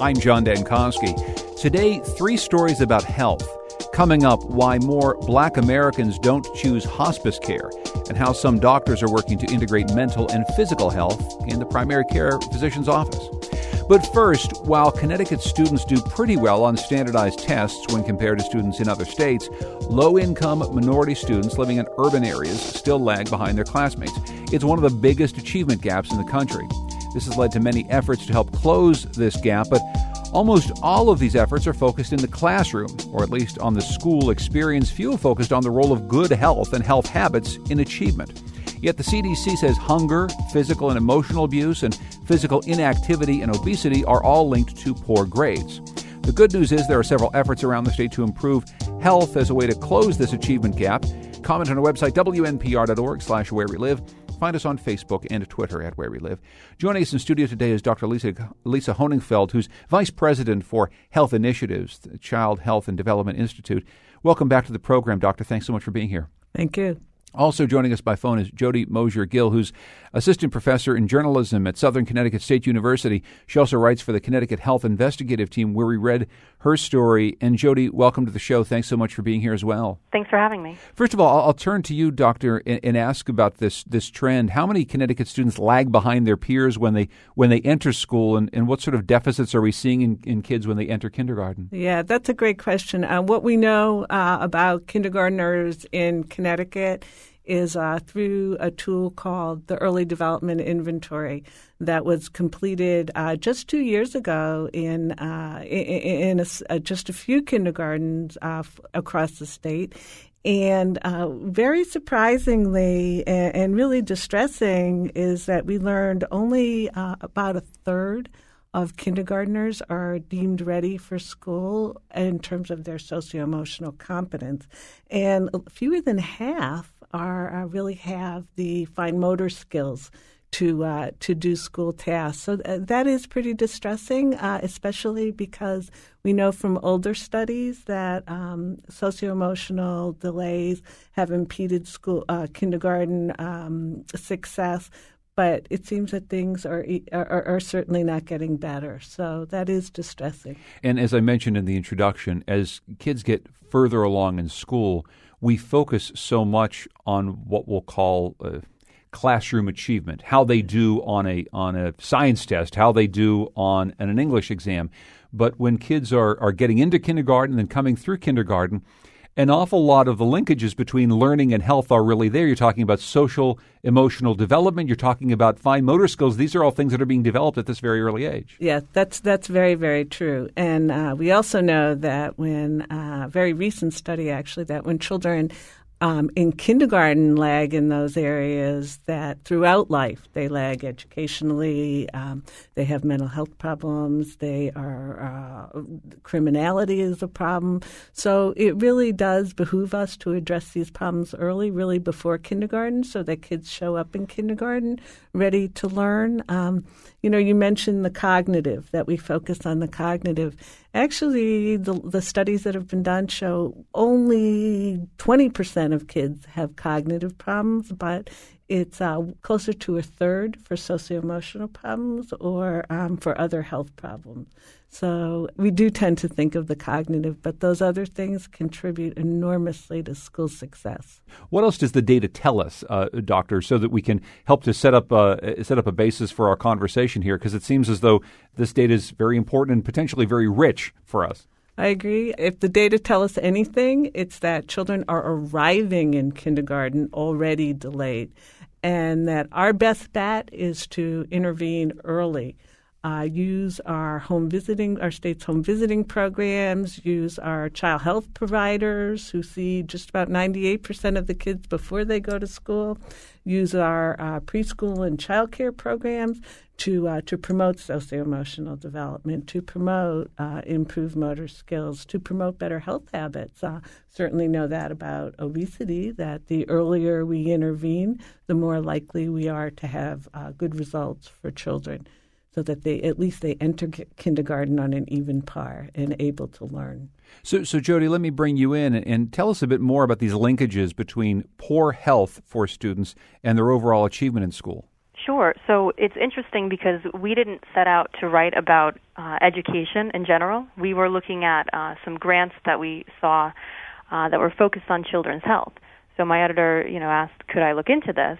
I'm John Dankosky. Today, three stories about health. Coming up, why more black Americans don't choose hospice care, and how some doctors are working to integrate mental and physical health in the primary care physician's office. But first, while Connecticut students do pretty well on standardized tests when compared to students in other states, low income minority students living in urban areas still lag behind their classmates. It's one of the biggest achievement gaps in the country. This has led to many efforts to help close this gap, but almost all of these efforts are focused in the classroom, or at least on the school experience, few focused on the role of good health and health habits in achievement. Yet the CDC says hunger, physical and emotional abuse, and physical inactivity and obesity are all linked to poor grades. The good news is there are several efforts around the state to improve health as a way to close this achievement gap. Comment on our website, wnpr.org slash where we live. Find us on Facebook and Twitter at Where We Live. Joining us in studio today is Dr. Lisa, Lisa Honigfeld, who's Vice President for Health Initiatives, the Child Health and Development Institute. Welcome back to the program, Doctor. Thanks so much for being here. Thank you. Also joining us by phone is Jody Mozdzer Gil, who's assistant professor in journalism at Southern Connecticut State University. She also writes for the Connecticut Health Investigative Team, where we read her story. And Jody, welcome to the show. Thanks so much for being here as well. Thanks for having me. First of all, I'll, I'll turn to you, Doctor, and, and, ask about this this trend. How many Connecticut students lag behind their peers when they when they enter school, and, and what sort of deficits are we seeing in, in kids when they enter kindergarten? Yeah, that's a great question. Uh, what we know uh, about kindergartners in Connecticut is uh, through a tool called the Early Development Inventory that was completed uh, just two years ago in uh, in, in a, uh, just a few kindergartens uh, f- across the state. And uh, very surprisingly and, and, really distressing is that we learned only about a third of kindergartners are deemed ready for school in terms of their socio emotional competence. And fewer than half are uh, really have the fine motor skills to uh, to do school tasks. So th- uh, that is pretty distressing, uh, especially because we know from older studies that um, socio emotional delays have impeded school uh, kindergarten um, success. But it seems that things are, are, are certainly not getting better. So that is distressing. And as I mentioned in the introduction, as kids get further along in school, we focus so much on what we'll call uh, classroom achievement, how they do on a on a science test, how they do on an English exam. But when kids are, are getting into kindergarten and then coming through kindergarten, an awful lot of the linkages between learning and health are really there. You're talking about social, emotional development. You're talking about fine motor skills. These are all things that are being developed at this very early age. Yeah, that's that's very very true. And uh, we also know that when uh, very recent study actually that when children um, in kindergarten lag in those areas that throughout life they lag educationally, um, they have mental health problems, they are uh, criminality is a problem. So it really does behoove us to address these problems early, really before kindergarten, so that kids show up in kindergarten ready to learn. Um, you know, you mentioned the cognitive that we focus on the cognitive. Actually, the, the studies that have been done show only 20% of kids have cognitive problems, but it's uh, closer to a third for socio emotional problems or um, for other health problems. So we do tend to think of the cognitive, but those other things contribute enormously to school success. What else does the data tell us, uh, doctor, so that we can help to set up a, set up a basis for our conversation here? Because it seems as though this data is very important and potentially very rich for us. I agree. If the data tell us anything, it's that children are arriving in kindergarten already delayed, and that our best bet is to intervene early uh, use our home visiting, our state's home visiting programs, use our child health providers who see just about 98% of the kids before they go to school, use our uh, preschool and child care programs to uh, to promote socio-emotional development, to promote uh, improved motor skills, to promote better health habits. Uh, certainly know that about obesity. That the earlier we intervene, the more likely we are to have uh, good results for children so that they at least they enter kindergarten on an even par and able to learn. So, so Jody, let me bring you in and, and tell us a bit more about these linkages between poor health for students and their overall achievement in school. Sure. So it's interesting because we didn't set out to write about uh, education in general. We were looking at uh, some grants that we saw uh, that were focused on children's health. So my editor, you know, asked, could I look into this?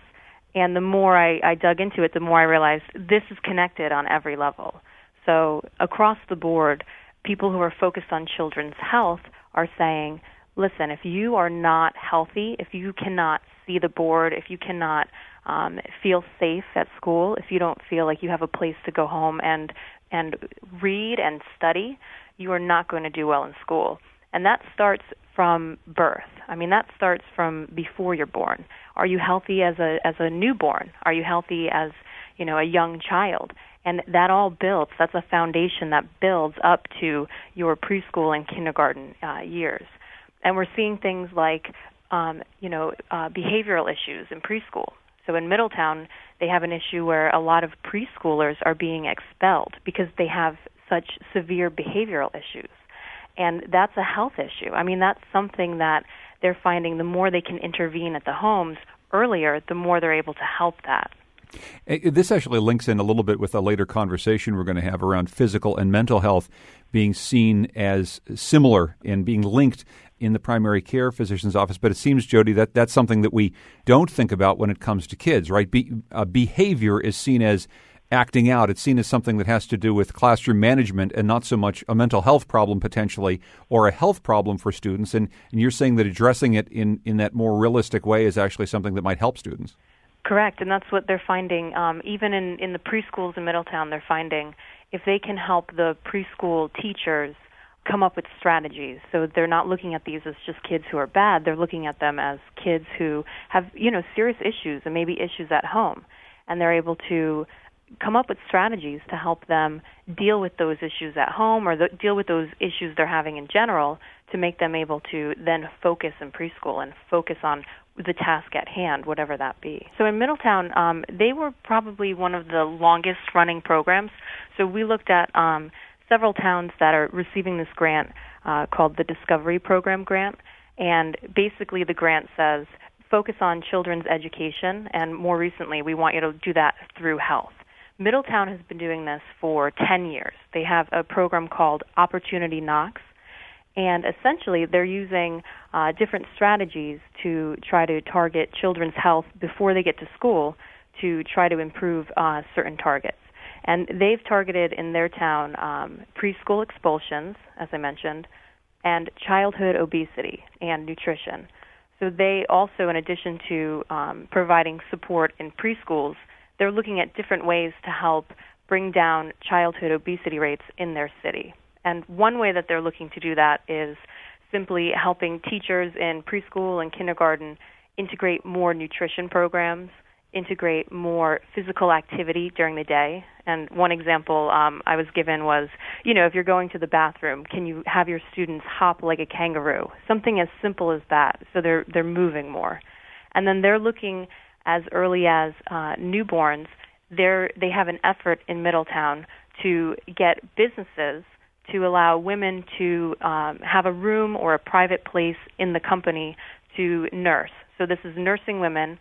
And the more I, I dug into it, the more I realized this is connected on every level. So across the board, people who are focused on children's health are saying, listen, if you are not healthy, if you cannot see the board, if you cannot um, feel safe at school, if you don't feel like you have a place to go home and and read and study, you are not going to do well in school. And that starts from birth. I mean, that starts from before you're born. Are you healthy as a as a newborn? Are you healthy as you know a young child? And that all builds. That's a foundation that builds up to your preschool and kindergarten uh, years. And we're seeing things like um, you know uh, behavioral issues in preschool. So in Middletown, they have an issue where a lot of preschoolers are being expelled because they have such severe behavioral issues. And that's a health issue. I mean, that's something that they're finding the more they can intervene at the homes earlier, the more they're able to help that. This actually links in a little bit with a later conversation we're going to have around physical and mental health being seen as similar and being linked in the primary care physician's office. But it seems, Jody, that that's something that we don't think about when it comes to kids, right? Be, uh, behavior is seen as acting out. It's seen as something that has to do with classroom management and not so much a mental health problem potentially or a health problem for students. And, and you're saying that addressing it in, in that more realistic way is actually something that might help students. Correct, and that's what they're finding. Um, even in, in the preschools in Middletown, they're finding if they can help the preschool teachers come up with strategies. So they're not looking at these as just kids who are bad. They're looking at them as kids who have, you know, serious issues and maybe issues at home. And they're able to come up with strategies to help them deal with those issues at home or the, deal with those issues they're having in general to make them able to then focus in preschool and focus on the task at hand, whatever that be. So in Middletown, um, they were probably one of the longest running programs. So we looked at um, several towns that are receiving this grant uh, called the Discovery Program Grant. And basically, the grant says focus on children's education, and more recently, we want you to do that through health. Middletown has been doing this for 10 years. They have a program called Opportunity Knocks, and essentially they're using uh, different strategies to try to target children's health before they get to school to try to improve uh, certain targets. And they've targeted in their town um, preschool expulsions, as I mentioned, and childhood obesity and nutrition. So they also, in addition to um, providing support in preschools, they're looking at different ways to help bring down childhood obesity rates in their city. And one way that they're looking to do that is simply helping teachers in preschool and kindergarten integrate more nutrition programs, integrate more physical activity during the day. And one example um, I was given was, you know, if you're going to the bathroom, can you have your students hop like a kangaroo? Something as simple as that, so they're they're moving more. And then they're looking as early as uh, newborns, they have an effort in Middletown to get businesses to allow women to um, have a room or a private place in the company to nurse. So this is nursing women,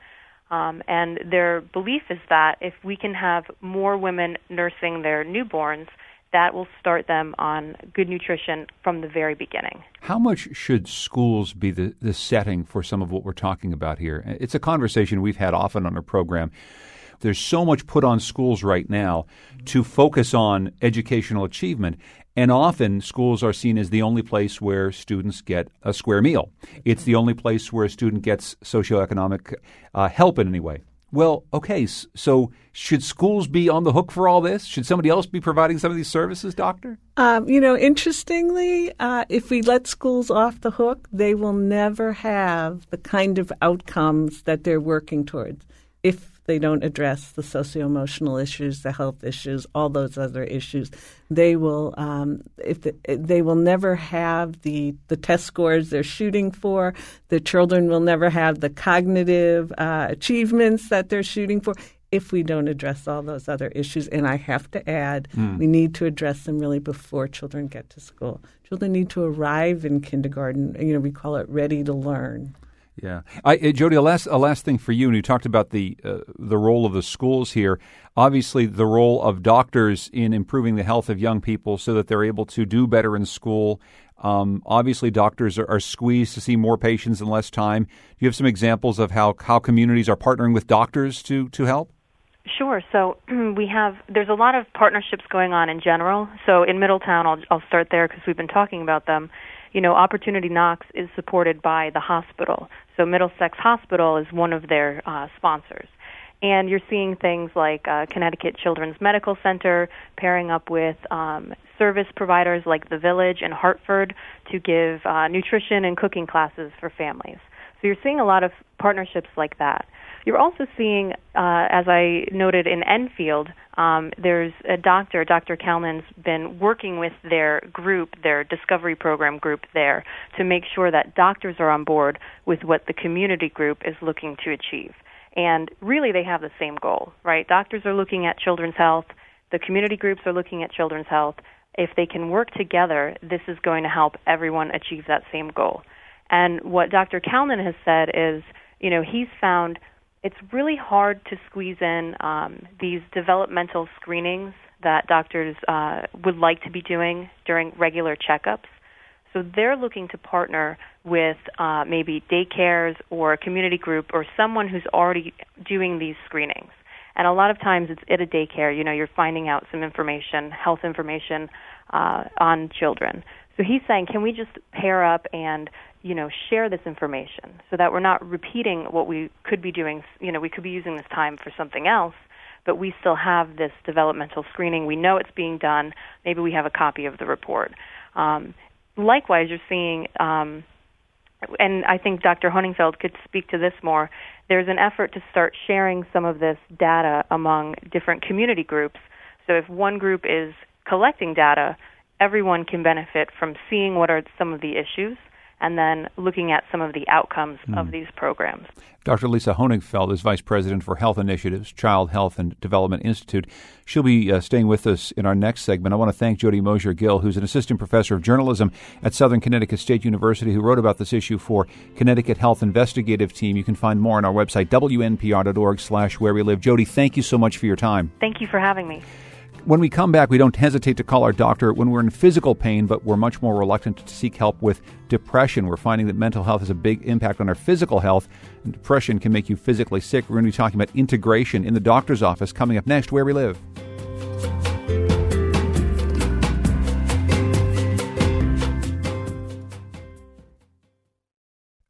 um, and their belief is that if we can have more women nursing their newborns, that will start them on good nutrition from the very beginning. How much should schools be the, the setting for some of what we're talking about here? It's a conversation we've had often on our program. There's so much put on schools right now to focus on educational achievement. And often schools are seen as the only place where students get a square meal. It's the only place where a student gets socioeconomic uh, help in any way. Well, okay, so should schools be on the hook for all this? Should somebody else be providing some of these services, doctor? Um, you know, interestingly, uh, if we let schools off the hook, they will never have the kind of outcomes that they're working towards. If they don't address the socio emotional issues, the health issues, all those other issues. They will, um, if the, they will never have the the test scores they're shooting for. The children will never have the cognitive uh, achievements that they're shooting for if we don't address all those other issues. And I have to add, mm. we need to address them really before children get to school. Children need to arrive in kindergarten. You know, we call it ready to learn. Yeah, I, uh, Jody. A last a last thing for you, and you talked about the uh, the role of the schools here. Obviously, the role of doctors in improving the health of young people so that they're able to do better in school. Um, obviously, doctors are, are, squeezed to see more patients in less time. Do you have some examples of how how communities are partnering with doctors to to help? Sure. So we have there's a lot of partnerships going on in general. So in Middletown, I'll I'll start there because we've been talking about them you know, Opportunity Knocks is supported by the hospital. So Middlesex Hospital is one of their uh, sponsors. And you're seeing things like uh, Connecticut Children's Medical Center pairing up with um, service providers like The Village and Hartford to give uh, nutrition and cooking classes for families. So you're seeing a lot of partnerships like that. You're also seeing, uh, as I noted in Enfield, um, there's a doctor, Dr. Kalman's been working with their group, their discovery program group there, to make sure that doctors are on board with what the community group is looking to achieve. And really, they have the same goal, right? Doctors are looking at children's health, the community groups are looking at children's health. If they can work together, this is going to help everyone achieve that same goal. And what Dr. Kalman has said is, you know, he's found it's really hard to squeeze in um, these developmental screenings that doctors uh, would like to be doing during regular checkups. So they're looking to partner with uh, maybe daycares or a community group or someone who's already doing these screenings. And a lot of times it's at a daycare. You know, you're finding out some information, health information uh, on children. So he's saying, can we just pair up and you know, share this information so that we're not repeating what we could be doing. You know, we could be using this time for something else, but we still have this developmental screening. We know it's being done. Maybe we have a copy of the report. Um, likewise, you're seeing, um, and I think Dr. Honigfeld could speak to this more. There's an effort to start sharing some of this data among different community groups. So if one group is collecting data, everyone can benefit from seeing what are some of the issues and then looking at some of the outcomes mm. of hmm. these programs. Dr. Lisa Honigfeld is Vice President for Health Initiatives, Child Health and Development Institute. She'll be uh, staying with us in our next segment. I want to thank Jody Mozdzer Gil, who's an assistant professor of journalism at Southern Connecticut State University, who wrote about this issue for Connecticut Health Investigative Team. You can find more on our website, wnpr.org slash where we live. Jody, thank you so much for your time. Thank you for having me. When we come back, we don't hesitate to call our doctor when we're in physical pain, but we're much more reluctant to seek help with depression. We're finding that mental health has a big impact on our physical health, and depression can make you physically sick. We're going to be talking about integration in the doctor's office coming up next, where we live.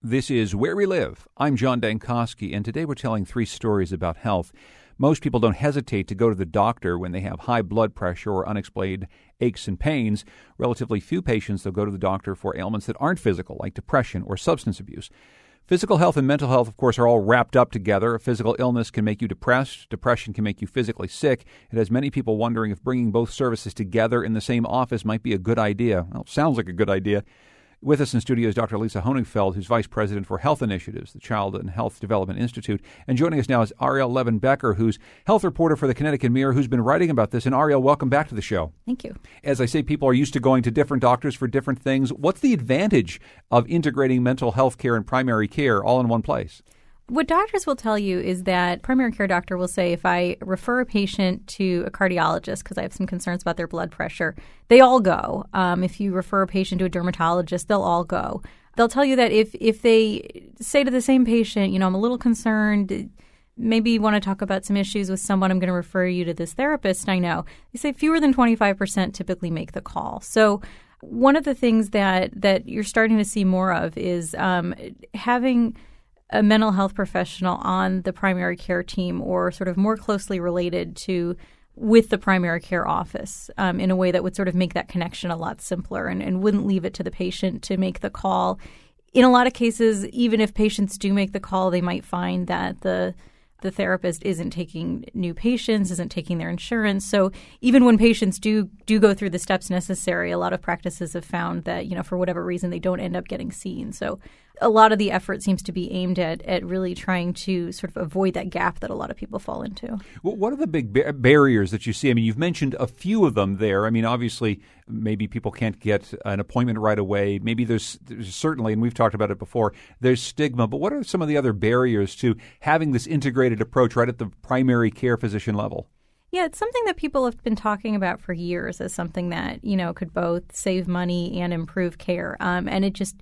This is Where We Live. I'm John Dankosky, and today we're telling three stories about health. Most people don't hesitate to go to the doctor when they have high blood pressure or unexplained aches and pains. Relatively few patients, will go to the doctor for ailments that aren't physical, like depression or substance abuse. Physical health and mental health, of course, are all wrapped up together. A physical illness can make you depressed. Depression can make you physically sick. It has many people wondering if bringing both services together in the same office might be a good idea. Well, sounds like a good idea. With us in studio is Dr. Lisa Honigfeld, who's Vice President for Health Initiatives, the Child and Health Development Institute. And joining us now is Arielle Levin Becker, who's health reporter for the Connecticut Mirror, who's been writing about this. And Arielle, welcome back to the show. Thank you. As I say, people are used to going to different doctors for different things. What's the advantage of integrating mental health care and primary care all in one place? What doctors will tell you is that primary care doctor will say if I refer a patient to a cardiologist because I have some concerns about their blood pressure, they all go. Um, if you refer a patient to a dermatologist, they'll all go. They'll tell you that if if they say to the same patient, you know, I'm a little concerned, maybe you want to talk about some issues with someone, I'm going to refer you to this therapist I know. They say fewer than 25% typically make the call. So one of the things that that you're starting to see more of is um, having a mental health professional on the primary care team or sort of more closely related to with the primary care office um, in a way that would sort of make that connection a lot simpler and, and wouldn't leave it to the patient to make the call. In a lot of cases, even if patients do make the call, they might find that the the therapist isn't taking new patients, isn't taking their insurance. So even when patients do do go through the steps necessary, a lot of practices have found that you know for whatever reason they don't end up getting seen. So a lot of the effort seems to be aimed at at really trying to sort of avoid that gap that a lot of people fall into. Well, what are the big bar- barriers that you see? I mean, you've mentioned a few of them there. I mean, obviously, maybe people can't get an appointment right away. Maybe there's, there's certainly, and we've talked about it before, there's stigma. But what are some of the other barriers to having this integrated approach right at the primary care physician level? Yeah, it's something that people have been talking about for years as something that you know could both save money and improve care. Um, and it just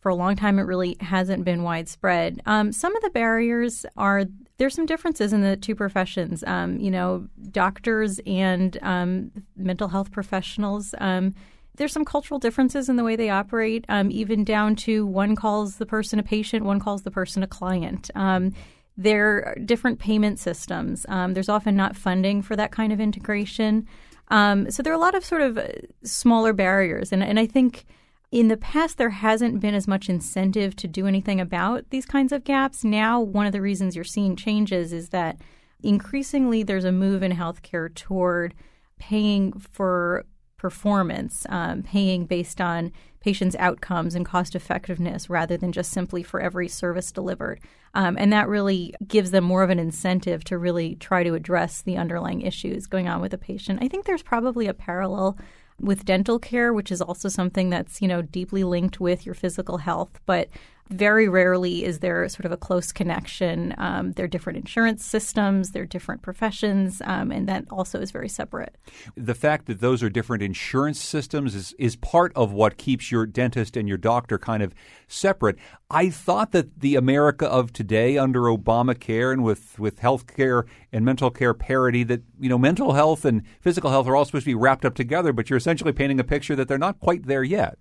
for a long time, it really hasn't been widespread. Um, some of the barriers are there's some differences in the two professions. Um, you know, doctors and um, mental health professionals. Um, there's some cultural differences in the way they operate, um, even down to one calls the person a patient, one calls the person a client. Um, there are different payment systems. there's often not funding for that kind of integration. so there are a lot of sort of uh, smaller barriers, and, and I think in the past, there hasn't been as much incentive to do anything about these kinds of gaps. Now, one of the reasons you're seeing changes is that increasingly there's a move in healthcare toward paying for performance, um, paying based on patients' outcomes and cost effectiveness rather than just simply for every service delivered. Um, and that really gives them more of an incentive to really try to address the underlying issues going on with a patient. I think there's probably a parallel with dental care, which is also something that's, you know, deeply linked with your physical health. But very rarely is there sort of a close connection. Um, there are different insurance systems, there are different professions, um, and that also is very separate. The fact that those are different insurance systems is, is part of what keeps your dentist and your doctor kind of separate. I thought that the America of today under Obamacare and with, with health care and mental care parity, that, you know, mental health and physical health are all supposed to be wrapped up together, but you're essentially painting a picture that they're not quite there yet.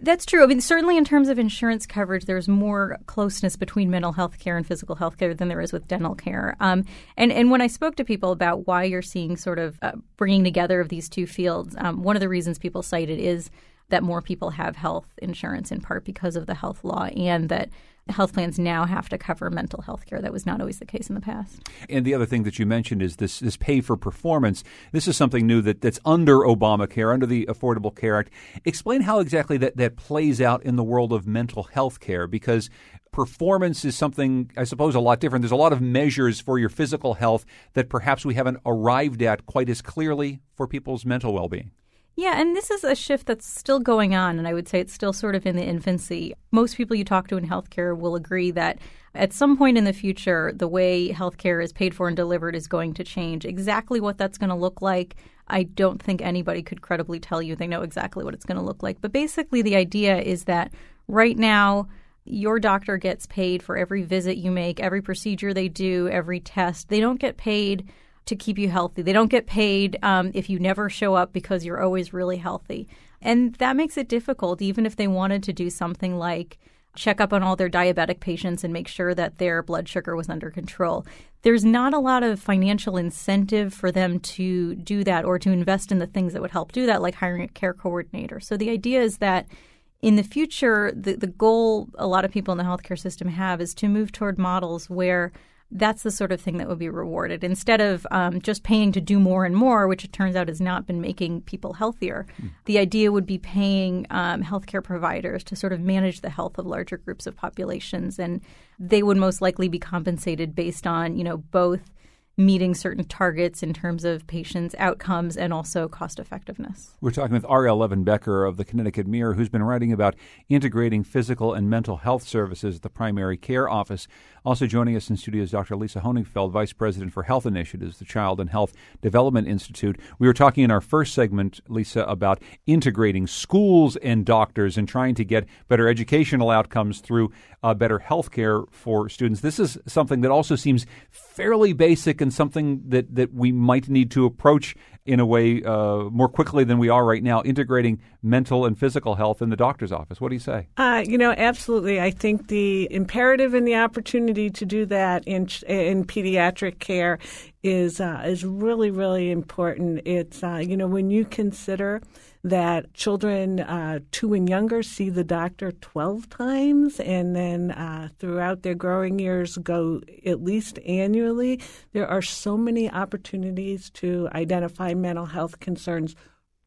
That's true. I mean, certainly in terms of insurance coverage, there's more closeness between mental health care and physical health care than there is with dental care. Um, and and when I spoke to people about why you're seeing sort of uh, bringing together of these two fields, um, one of the reasons people cited is that more people have health insurance in part because of the health law, and that health plans now have to cover mental health care. That was not always the case in the past. And the other thing that you mentioned is this this pay for performance. This is something new that, that's under Obamacare, under the Affordable Care Act. Explain how exactly that, that plays out in the world of mental health care because performance is something, I suppose, a lot different. There's a lot of measures for your physical health that perhaps we haven't arrived at quite as clearly for people's mental well being. Yeah, and this is a shift that's still going on, and I would say it's still sort of in the infancy. Most people you talk to in healthcare will agree that at some point in the future, the way healthcare is paid for and delivered is going to change. Exactly what that's going to look like, I don't think anybody could credibly tell you they know exactly what it's going to look like. But basically, the idea is that right now, your doctor gets paid for every visit you make, every procedure they do, every test. They don't get paid to keep you healthy. They don't get paid um, if you never show up because you're always really healthy. And that makes it difficult, even if they wanted to do something like check up on all their diabetic patients and make sure that their blood sugar was under control. There's not a lot of financial incentive for them to do that or to invest in the things that would help do that, like hiring a care coordinator. So the idea is that in the future, the, the goal a lot of people in the healthcare system have is to move toward models where that's the sort of thing that would be rewarded instead of um, just paying to do more and more, which it turns out has not been making people healthier. Mm. The idea would be paying um, healthcare providers to sort of manage the health of larger groups of populations, and they would most likely be compensated based on you know both meeting certain targets in terms of patients' outcomes and also cost effectiveness. We're talking with Arielle Levin-Becker of the Connecticut Mirror, who's been writing about integrating physical and mental health services at the primary care office. Also joining us in studio is Dr. Lisa Honigfeld, Vice President for Health Initiatives, the Child and Health Development Institute. We were talking in our first segment, Lisa, about integrating schools and doctors and trying to get better educational outcomes through uh, better health care for students. This is something that also seems fairly basic and something that, that we might need to approach in a way uh, more quickly than we are right now, integrating mental and physical health in the doctor's office. What do you say? Uh, you know, absolutely. I think the imperative and the opportunity to do that in in pediatric care is uh, is really really important. It's uh, you know when you consider that children uh, two and younger see the doctor 12 times and then uh, throughout their growing years go at least annually. There are so many opportunities to identify mental health concerns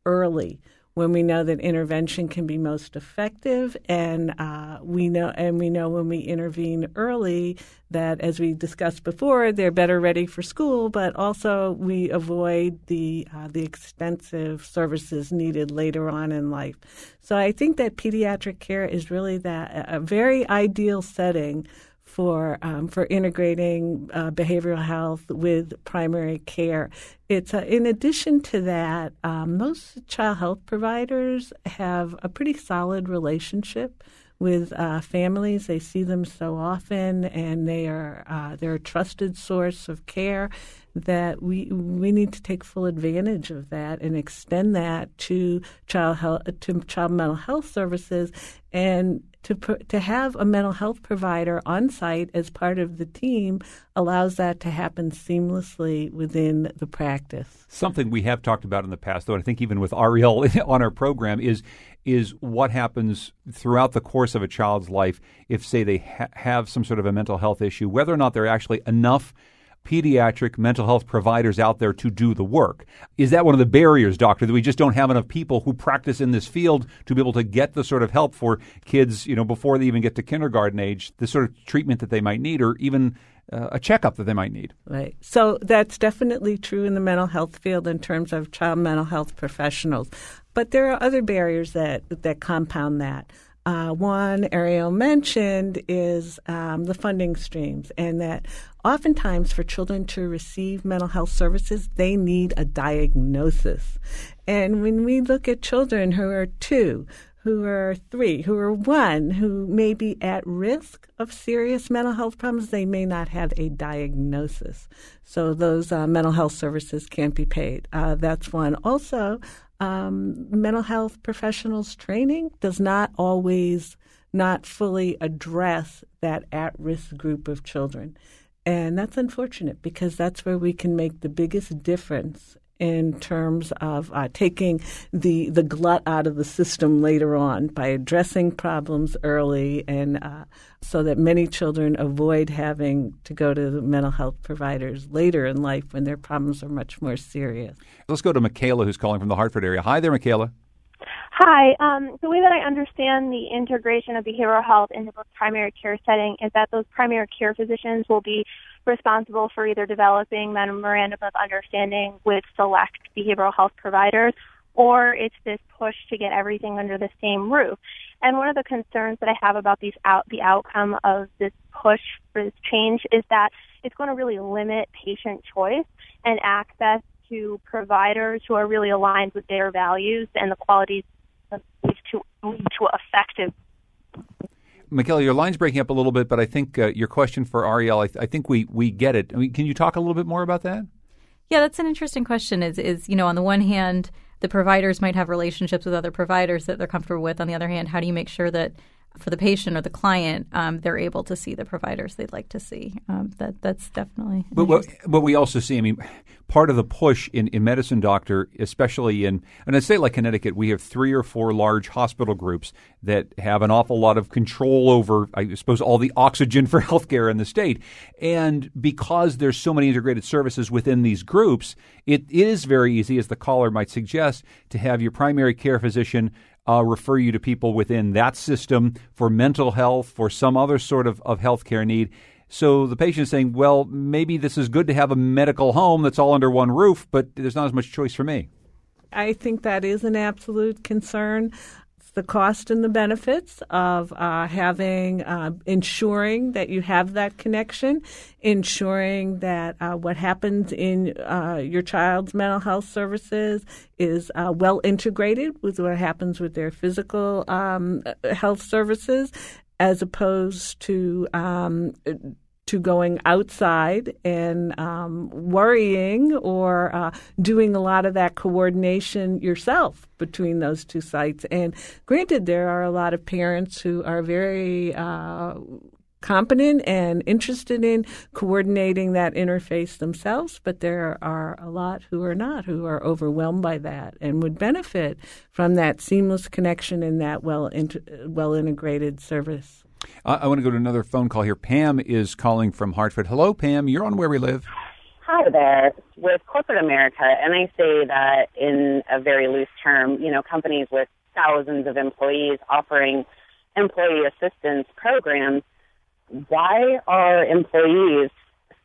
early when we know that intervention can be most effective, and uh, we know and we know when we intervene early that, as we discussed before, they're better ready for school, but also we avoid the uh, the extensive services needed later on in life. So I think that pediatric care is really that a very ideal setting for um, for integrating uh, behavioral health with primary care. It's uh, in addition to that, um, most child health providers have a pretty solid relationship with uh, families. They see them so often, and they are uh, they're a trusted source of care. That we we need to take full advantage of that and extend that to child health to child mental health services and to to have a mental health provider on site as part of the team allows that to happen seamlessly within the practice. Something we have talked about in the past, though, I think even with Arielle on our program is is what happens throughout the course of a child's life if, say, they ha- have some sort of a mental health issue, whether or not there are actually enough pediatric mental health providers out there to do the work. Is that one of the barriers, doctor, that we just don't have enough people who practice in this field to be able to get the sort of help for kids, you know, before they even get to kindergarten age, the sort of treatment that they might need or even uh, a checkup that they might need. Right. So that's definitely true in the mental health field in terms of child mental health professionals. But there are other barriers that that compound that. Uh, one Arielle mentioned is um, the funding streams, and that oftentimes for children to receive mental health services, they need a diagnosis. And when we look at children who are two, who are three, who are one, who may be at risk of serious mental health problems, they may not have a diagnosis. So those uh, mental health services can't be paid. Uh, that's one. Also, um, mental health professionals training does not always not fully address that at-risk group of children. And that's unfortunate because that's where we can make the biggest difference in terms of uh, taking the the glut out of the system later on by addressing problems early, and uh, so that many children avoid having to go to mental health providers later in life when their problems are much more serious. Let's go to Michaela, who's calling from the Hartford area. Hi there, Michaela. Hi. Um, the way that I understand the integration of behavioral health into the primary care setting is that those primary care physicians will be responsible for either developing memorandum of understanding with select behavioral health providers or it's this push to get everything under the same roof. And one of the concerns that I have about these out the outcome of this push for this change is that it's going to really limit patient choice and access to providers who are really aligned with their values and the qualities to lead to effective Michaela, your line's breaking up a little bit, but I think uh, your question for Arielle, I, th- I, think we, we get it. I mean, can you talk a little bit more about that? Yeah, that's an interesting question. Is is you know, on the one hand, the providers might have relationships with other providers that they're comfortable with. On the other hand, how do you make sure that for the patient or the client, um, they're able to see the providers they'd like to see. Um, that that's definitely. But what, what we also see, I mean, part of the push in, in medicine, doctor, especially in in a state like Connecticut, we have three or four large hospital groups that have an awful lot of control over, I suppose, all the oxygen for healthcare in the state. And because there's so many integrated services within these groups, it is very easy, as the caller might suggest, to have your primary care physician uh, refer you to people within that system for mental health, for some other sort of, of healthcare need. So the patient is saying, well, maybe this is good to have a medical home that's all under one roof, but there's not as much choice for me. I think that is an absolute concern the cost and the benefits of uh, having uh, ensuring that you have that connection, ensuring that uh, what happens in uh, your child's mental health services is uh, well integrated with what happens with their physical um, health services, as opposed to um, to going outside and um, worrying or uh, doing a lot of that coordination yourself between those two sites. And granted, there are a lot of parents who are very uh, competent and interested in coordinating that interface themselves, but there are a lot who are not, who are overwhelmed by that and would benefit from that seamless connection and that well inter- well integrated service. Uh, I want to go to another phone call here. Pam is calling from Hartford. Hello, Pam. You're on Where We Live. Hi there. With corporate America, and I say that in a very loose term, you know, companies with thousands of employees offering employee assistance programs why are employees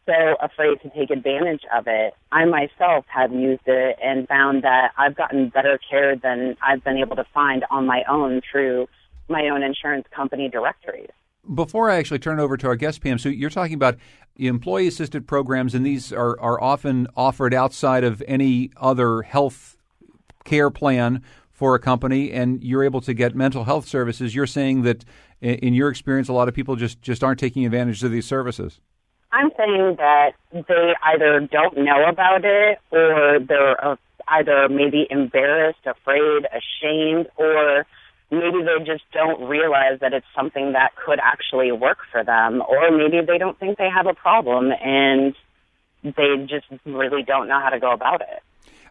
so afraid to take advantage of it? I myself have used it and found that I've gotten better care than I've been able to find on my own through my own insurance company directories. Before I actually turn over to our guest, Pam, so you're talking about employee assisted programs, and these are, are often offered outside of any other health care plan for a company, and you're able to get mental health services. You're saying that in your experience, a lot of people just, just aren't taking advantage of these services? I'm saying that they either don't know about it or they're uh, either maybe embarrassed, afraid, ashamed, or maybe they just don't realize that it's something that could actually work for them, or maybe they don't think they have a problem and they just really don't know how to go about it.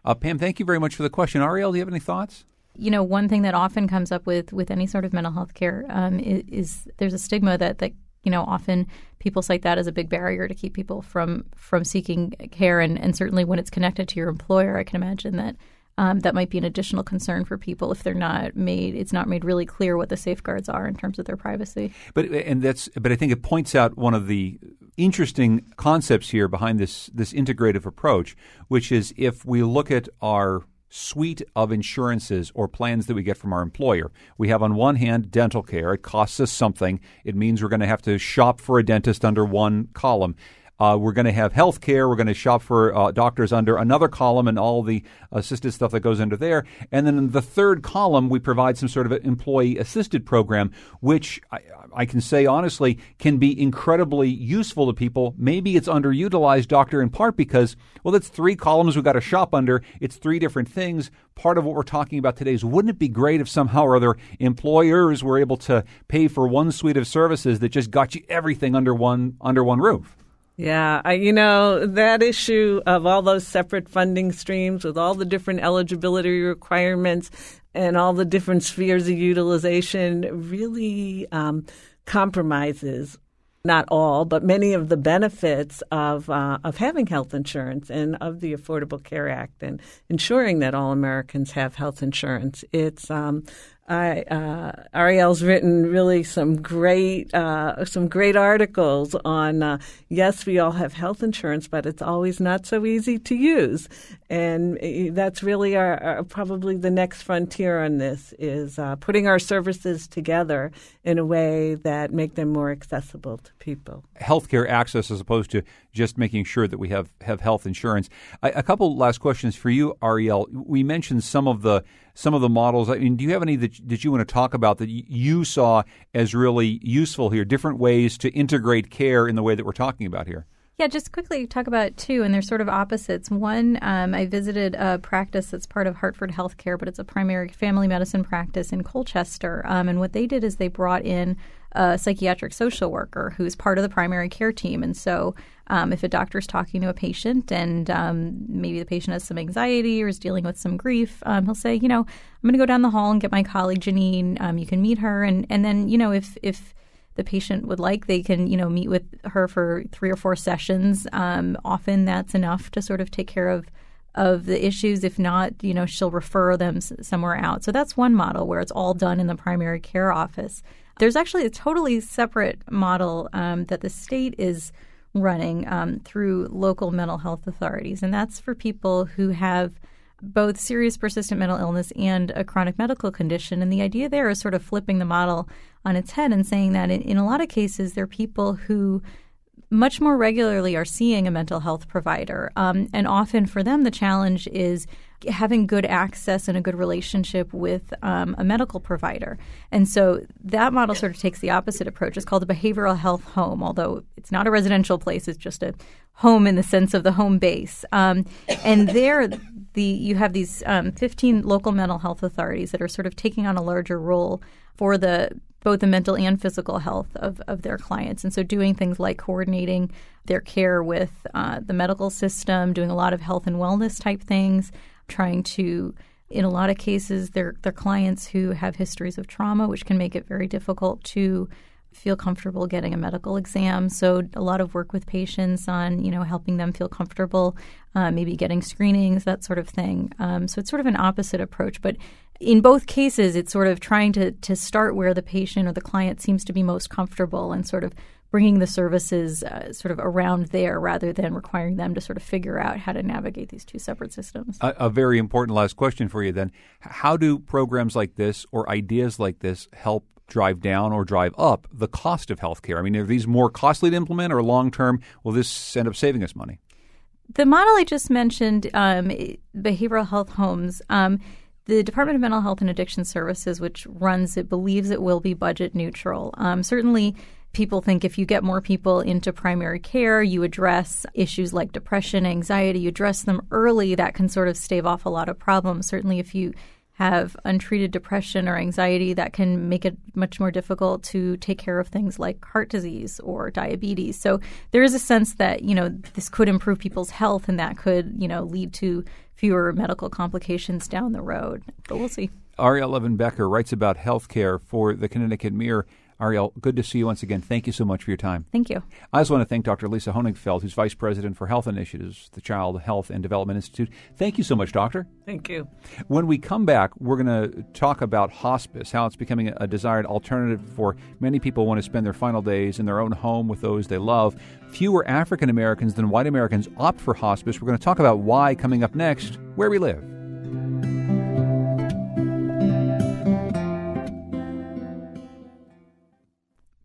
Uh, Pam, thank you very much for the question. Arielle, do you have any thoughts? you know, one thing that often comes up with with any sort of mental health care um, is, is, there's a stigma that that you know often people cite that as a big barrier to keep people from from seeking care, and and certainly when it's connected to your employer, I can imagine that. Um, that might be an additional concern for people if they're not made. It's not made really clear what the safeguards are in terms of their privacy. But and that's. But I think it points out one of the interesting concepts here behind this this integrative approach, which is if we look at our suite of insurances or plans that we get from our employer. We have, on one hand, dental care. It costs us something. It means we're going to have to shop for a dentist under one column. Uh, we're going to have health care. We're going to shop for uh, doctors under another column and all the assisted stuff that goes under there. And then in the third column, we provide some sort of an employee assisted program, which I, I can say honestly can be incredibly useful to people. Maybe it's underutilized, doctor, in part because, well, it's three columns we've got to shop under. It's three different things. Part of what we're talking about today is wouldn't it be great if somehow or other employers were able to pay for one suite of services that just got you everything under one under one roof? Yeah, I, you know, that issue of all those separate funding streams with all the different eligibility requirements and all the different spheres of utilization really um, compromises not all, but many of the benefits of uh, of having health insurance and of the Affordable Care Act and ensuring that all Americans have health insurance. It's um, I, uh, Arielle's written really some great uh, some great articles on uh, yes we all have health insurance but it's always not so easy to use and eh, that's really our, our probably the next frontier on this is uh, putting our services together in a way that make them more accessible to people. Healthcare access as opposed to just making sure that we have have health insurance. A couple last questions for you, Arielle. We mentioned some of the some of the models. I mean, do you have any that, that you want to talk about that you saw as really useful here? Different ways to integrate care in the way that we're talking about here. Yeah, just quickly talk about two, and they're sort of opposites. One, um, I visited a practice that's part of Hartford Healthcare, but it's a primary family medicine practice in Colchester. Um, and what they did is they brought in a psychiatric social worker who's part of the primary care team. And so, um, if a doctor's talking to a patient and um, maybe the patient has some anxiety or is dealing with some grief, um, he'll say, you know, I'm going to go down the hall and get my colleague Janine. Um, you can meet her, and and then you know if if the patient would like, they can, you know, meet with her for three or four sessions. Um, often that's enough to sort of take care of of the issues. If not, you know, she'll refer them somewhere out. So that's one model where it's all done in the primary care office. There's actually a totally separate model um, that the state is running um, through local mental health authorities, and that's for people who have both serious persistent mental illness and a chronic medical condition. And the idea there is sort of flipping the model on its head and saying that in, in a lot of cases, there are people who much more regularly are seeing a mental health provider. Um, and often for them, the challenge is having good access and a good relationship with um, a medical provider. And so that model sort of takes the opposite approach. It's called a behavioral health home, although it's not a residential place, it's just a home in the sense of the home base. Um, and there, the you have these um, 15 local mental health authorities that are sort of taking on a larger role for the both the mental and physical health of, of their clients. And so doing things like coordinating their care with uh, the medical system, doing a lot of health and wellness type things, trying to in a lot of cases they're, they're clients who have histories of trauma, which can make it very difficult to feel comfortable getting a medical exam. So a lot of work with patients on you know helping them feel comfortable, uh, maybe getting screenings, that sort of thing. Um, so it's sort of an opposite approach, but in both cases, it's sort of trying to to start where the patient or the client seems to be most comfortable and sort of bringing the services uh, sort of around there rather than requiring them to sort of figure out how to navigate these two separate systems. A, a, very important last question for you then. How do programs like this or ideas like this help drive down or drive up the cost of healthcare? I mean, are these more costly to implement or long term will this end up saving us money? The model I just mentioned, um, behavioral health homes, um, the Department of Mental Health and Addiction Services, which runs it, believes it will be budget neutral. Um, certainly, people think if you get more people into primary care, you address issues like depression, anxiety, you address them early, that can sort of stave off a lot of problems. Certainly, if you have untreated depression or anxiety, that can make it much more difficult to take care of things like heart disease or diabetes. So there is a sense that, you know, this could improve people's health and that could, you know, lead to fewer medical complications down the road. But we'll see. Arielle Levin Becker writes about healthcare for the Connecticut Mirror. Arielle, good to see you once again. Thank you so much for your time. Thank you. I also want to thank Dr. Lisa Honigfeld, who's Vice President for Health Initiatives, the Child Health and Development Institute. Thank you so much, Doctor. Thank you. When we come back, we're going to talk about hospice, how it's becoming a desired alternative for many people want to spend their final days in their own home with those they love. Fewer African Americans than white Americans opt for hospice. We're going to talk about why coming up next, where we live.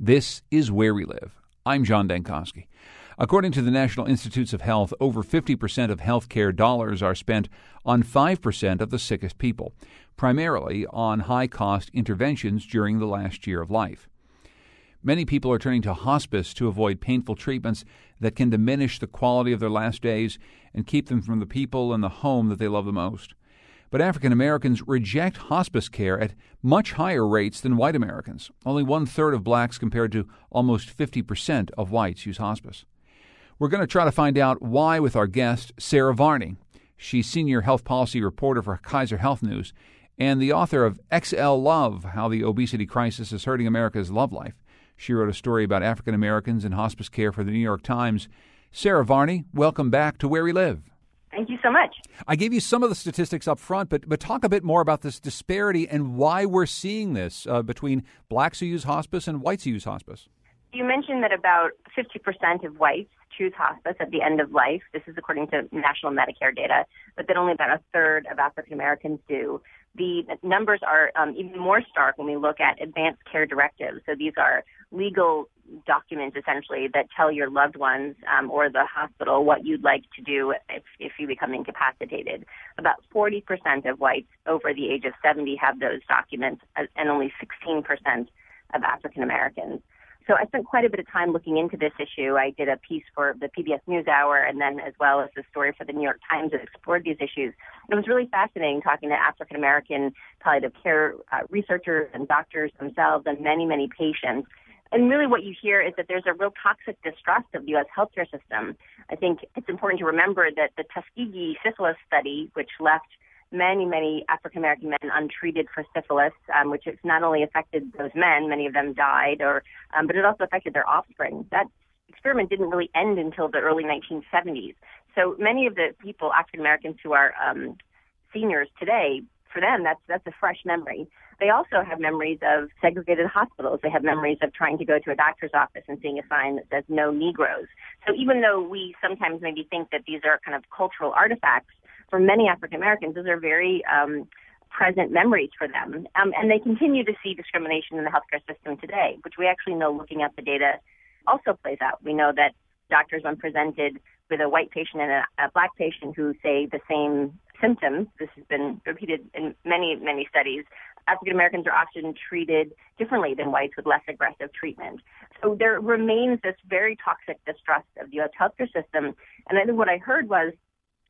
This is Where We Live. I'm John Dankosky. According to the National Institutes of Health, over 50% of healthcare dollars are spent on 5% of the sickest people, primarily on high cost interventions during the last year of life. Many people are turning to hospice to avoid painful treatments that can diminish the quality of their last days and keep them from the people and the home that they love the most. But African Americans reject hospice care at much higher rates than white Americans. Only one third of blacks compared to almost 50% of whites use hospice. We're going to try to find out why with our guest, Sarah Varney. She's senior health policy reporter for Kaiser Health News and the author of XL Love How the Obesity Crisis is Hurting America's Love Life. She wrote a story about African Americans in hospice care for the New York Times. Sarah Varney, welcome back to Where We Live. Thank you so much. I gave you some of the statistics up front, but but talk a bit more about this disparity and why we're seeing this uh, between blacks who use hospice and whites who use hospice. You mentioned that about 50% of whites choose hospice at the end of life. This is according to national Medicare data, but that only about a third of African Americans do. The numbers are um, even more stark when we look at advanced care directives. So these are legal documents essentially that tell your loved ones um, or the hospital what you'd like to do if, if you become incapacitated. About 40% of whites over the age of 70 have those documents, and only 16% of African Americans. So I spent quite a bit of time looking into this issue. I did a piece for the PBS NewsHour and then as well as a story for the New York Times that explored these issues. It was really fascinating talking to African American palliative care uh, researchers and doctors themselves and many, many patients and really what you hear is that there's a real toxic distrust of the U.S. healthcare system. I think it's important to remember that the Tuskegee syphilis study, which left many, many African American men untreated for syphilis, um, which has not only affected those men, many of them died, or um, but it also affected their offspring. That experiment didn't really end until the early 1970s. So many of the people, African Americans who are um, seniors today, for them, that's that's a fresh memory. They also have memories of segregated hospitals. They have memories of trying to go to a doctor's office and seeing a sign that says no Negroes. So even though we sometimes maybe think that these are kind of cultural artifacts, for many African Americans, those are very um, present memories for them. Um, and they continue to see discrimination in the healthcare system today, which we actually know looking at the data also plays out. We know that doctors, when presented with a white patient and a, a black patient who say the same symptoms, this has been repeated in many, many studies, African Americans are often treated differently than whites with less aggressive treatment. So there remains this very toxic distrust of the U.S. healthcare system. And I think what I heard was,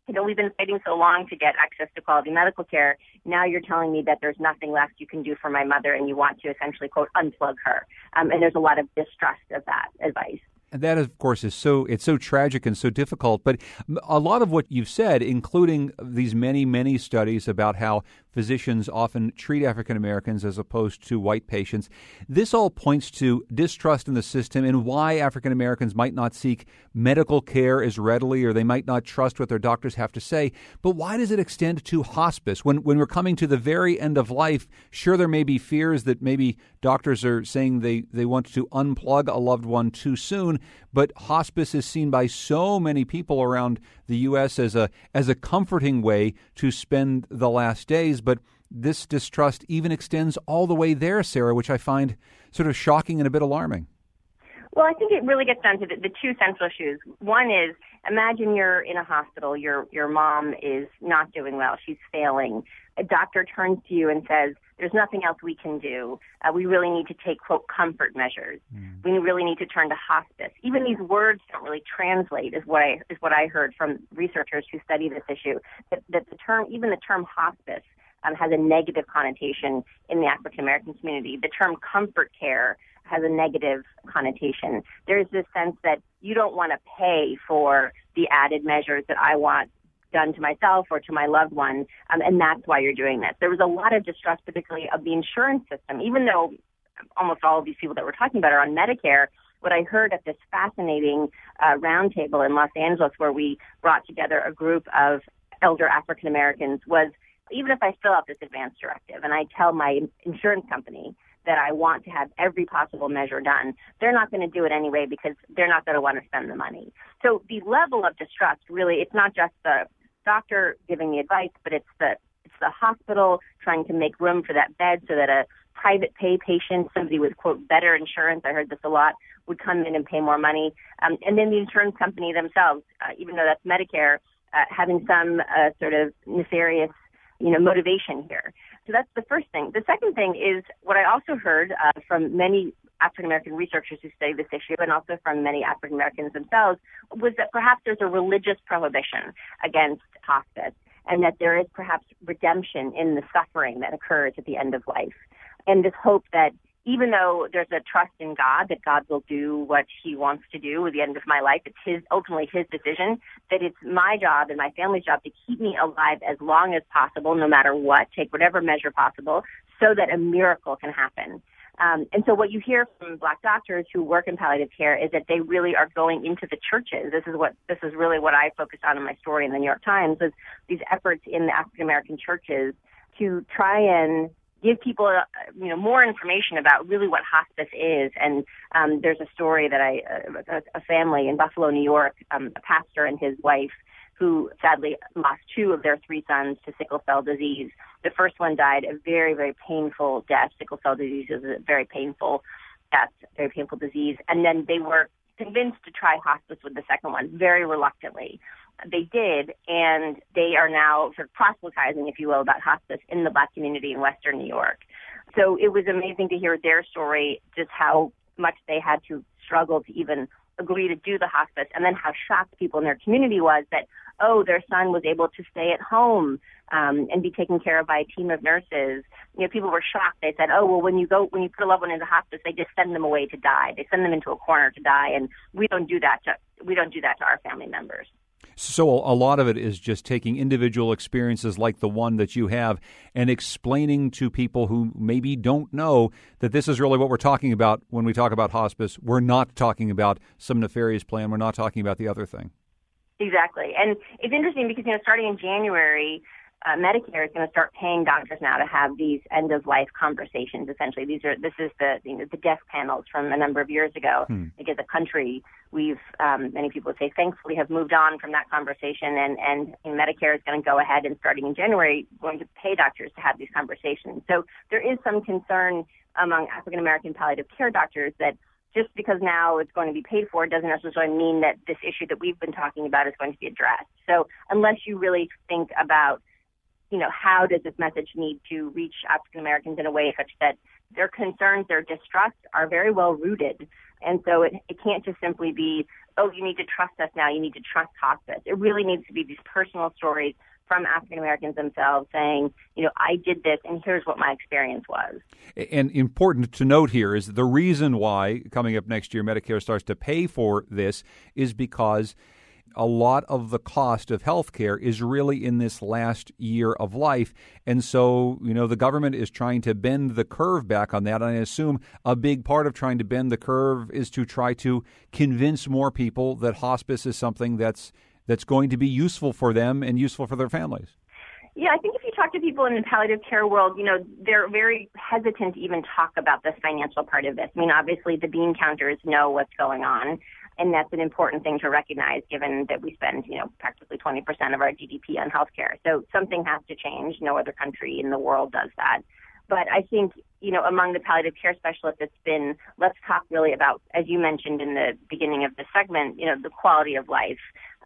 you know, we've been fighting so long to get access to quality medical care. Now you're telling me that there's nothing left you can do for my mother and you want to essentially, quote, unplug her. Um, and there's a lot of distrust of that advice. And that, of course, is so it's so tragic and so difficult. But a lot of what you've said, including these many, many studies about how physicians often treat African Americans as opposed to white patients, this all points to distrust in the system and why African Americans might not seek medical care as readily or they might not trust what their doctors have to say. But why does it extend to hospice when when we're coming to the very end of life? Sure, there may be fears that maybe doctors are saying they they want to unplug a loved one too soon but hospice is seen by so many people around the U.S. as a as a comforting way to spend the last days. But this distrust even extends all the way there, Sarah, which I find sort of shocking and a bit alarming. Well, I think it really gets down to the, the two central issues. One is imagine you're in a hospital, your your mom is not doing well, she's failing. A doctor turns to you and says, "There's nothing else we can do. Uh, we really need to take quote comfort measures. Mm. We really need to turn to hospice." Even these words don't really translate, is what I is what I heard from researchers who study this issue. That, that the term, even the term hospice, um, has a negative connotation in the African American community. The term comfort care has a negative connotation. There's this sense that you don't want to pay for the added measures that I want done to myself or to my loved one, um, and that's why you're doing this. There was a lot of distrust, particularly of the insurance system, even though almost all of these people that we're talking about are on Medicare. What I heard at this fascinating uh, roundtable in Los Angeles, where we brought together a group of elder African Americans, was even if I fill out this advance directive and I tell my insurance company that I want to have every possible measure done, they're not going to do it anyway because they're not going to want to spend the money. So the level of distrust really, it's not just the doctor giving the advice, but it's the it's the hospital trying to make room for that bed so that a private pay patient, somebody with quote better insurance, I heard this a lot, would come in and pay more money, um, and then the insurance company themselves, uh, even though that's Medicare, uh, having some uh, sort of nefarious you know, motivation here. So that's the first thing. The second thing is what I also heard uh, from many African American researchers who study this issue and also from many African Americans themselves was that perhaps there's a religious prohibition against hospice and that there is perhaps redemption in the suffering that occurs at the end of life. And this hope that even though there's a trust in God that God will do what He wants to do at the end of my life, it's His ultimately His decision. That it's my job and my family's job to keep me alive as long as possible, no matter what, take whatever measure possible, so that a miracle can happen. Um, and so, what you hear from Black doctors who work in palliative care is that they really are going into the churches. This is what this is really what I focused on in my story in the New York Times is these efforts in the African American churches to try and give people uh, you know more information about really what hospice is. And um, there's a story that I uh, a family in Buffalo, New York, um, a pastor and his wife who sadly lost two of their three sons to sickle cell disease. The first one died a very very painful death. Sickle cell disease is a very painful death, very painful disease. And then they were convinced to try hospice with the second one very reluctantly they did, and they are now sort of proselytizing, if you will, about hospice in the black community in Western New York. So it was amazing to hear their story, just how much they had to struggle to even agree to do the hospice, and then how shocked people in their community was that, oh, their son was able to stay at home um, and be taken care of by a team of nurses. You know, people were shocked. They said, oh, well, when you go, when you put a loved one into hospice, they just send them away to die. They send them into a corner to die, and we don't do that to we don't do that to our family members. So a lot of it is just taking individual experiences like the one that you have and explaining to people who maybe don't know that this is really what we're talking about when we talk about hospice. We're not talking about some nefarious plan. We're not talking about the other thing. Exactly. And it's interesting because, you know, starting in January, uh, Medicare is going to start paying doctors now to have these end of life conversations. Essentially, these are this is the you know, the death panels from a number of years ago. Hmm. Like as a country, we've um, many people would say thankfully have moved on from that conversation, and and Medicare is going to go ahead and starting in January going to pay doctors to have these conversations. So there is some concern among African American palliative care doctors that just because now it's going to be paid for doesn't necessarily mean that this issue that we've been talking about is going to be addressed. So unless you really think about you know, how does this message need to reach African Americans in a way such that their concerns, their distrust are very well rooted. And so it, it can't just simply be, oh, you need to trust us now, you need to trust hospice. It really needs to be these personal stories from African Americans themselves saying, you know, I did this and here's what my experience was. And important to note here is the reason why coming up next year Medicare starts to pay for this is because a lot of the cost of healthcare is really in this last year of life. And so, you know, the government is trying to bend the curve back on that. And I assume a big part of trying to bend the curve is to try to convince more people that hospice is something that's that's going to be useful for them and useful for their families. Yeah, I think if you talk to people in the palliative care world, you know, they're very hesitant to even talk about the financial part of this. I mean, obviously the bean counters know what's going on, and that's an important thing to recognize given that we spend, you know, practically 20% of our GDP on healthcare. So something has to change. No other country in the world does that. But I think, you know, among the palliative care specialists, it's been, let's talk really about, as you mentioned in the beginning of the segment, you know, the quality of life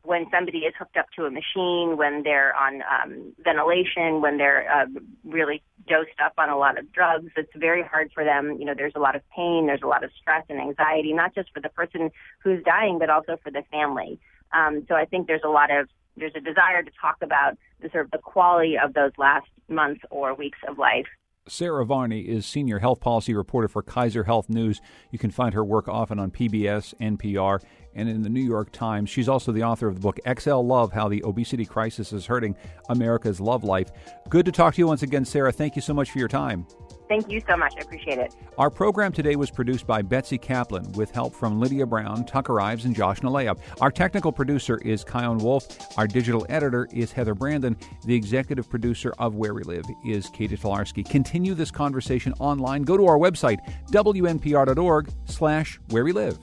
when somebody is hooked up to a machine, when they're on um, ventilation, when they're uh, really dosed up on a lot of drugs, it's very hard for them. You know, there's a lot of pain, there's a lot of stress and anxiety, not just for the person who's dying, but also for the family. Um, so I think there's a lot of there's a desire to talk about the sort of the quality of those last months or weeks of life Sarah Varney is senior health policy reporter for Kaiser Health News. You can find her work often on PBS, NPR, and in the New York Times. She's also the author of the book XL Love How the Obesity Crisis is Hurting America's Love Life. Good to talk to you once again, Sarah. Thank you so much for your time. Thank you so much. I appreciate it. Our program today was produced by Betsy Kaplan with help from Lydia Brown, Tucker Ives, and Josh Nalea. Our technical producer is Chion Wolf. Our digital editor is Heather Brandon. The executive producer of Where We Live is Catie Talarski. Continue this conversation online. Go to our website, wnpr.org slash where we live.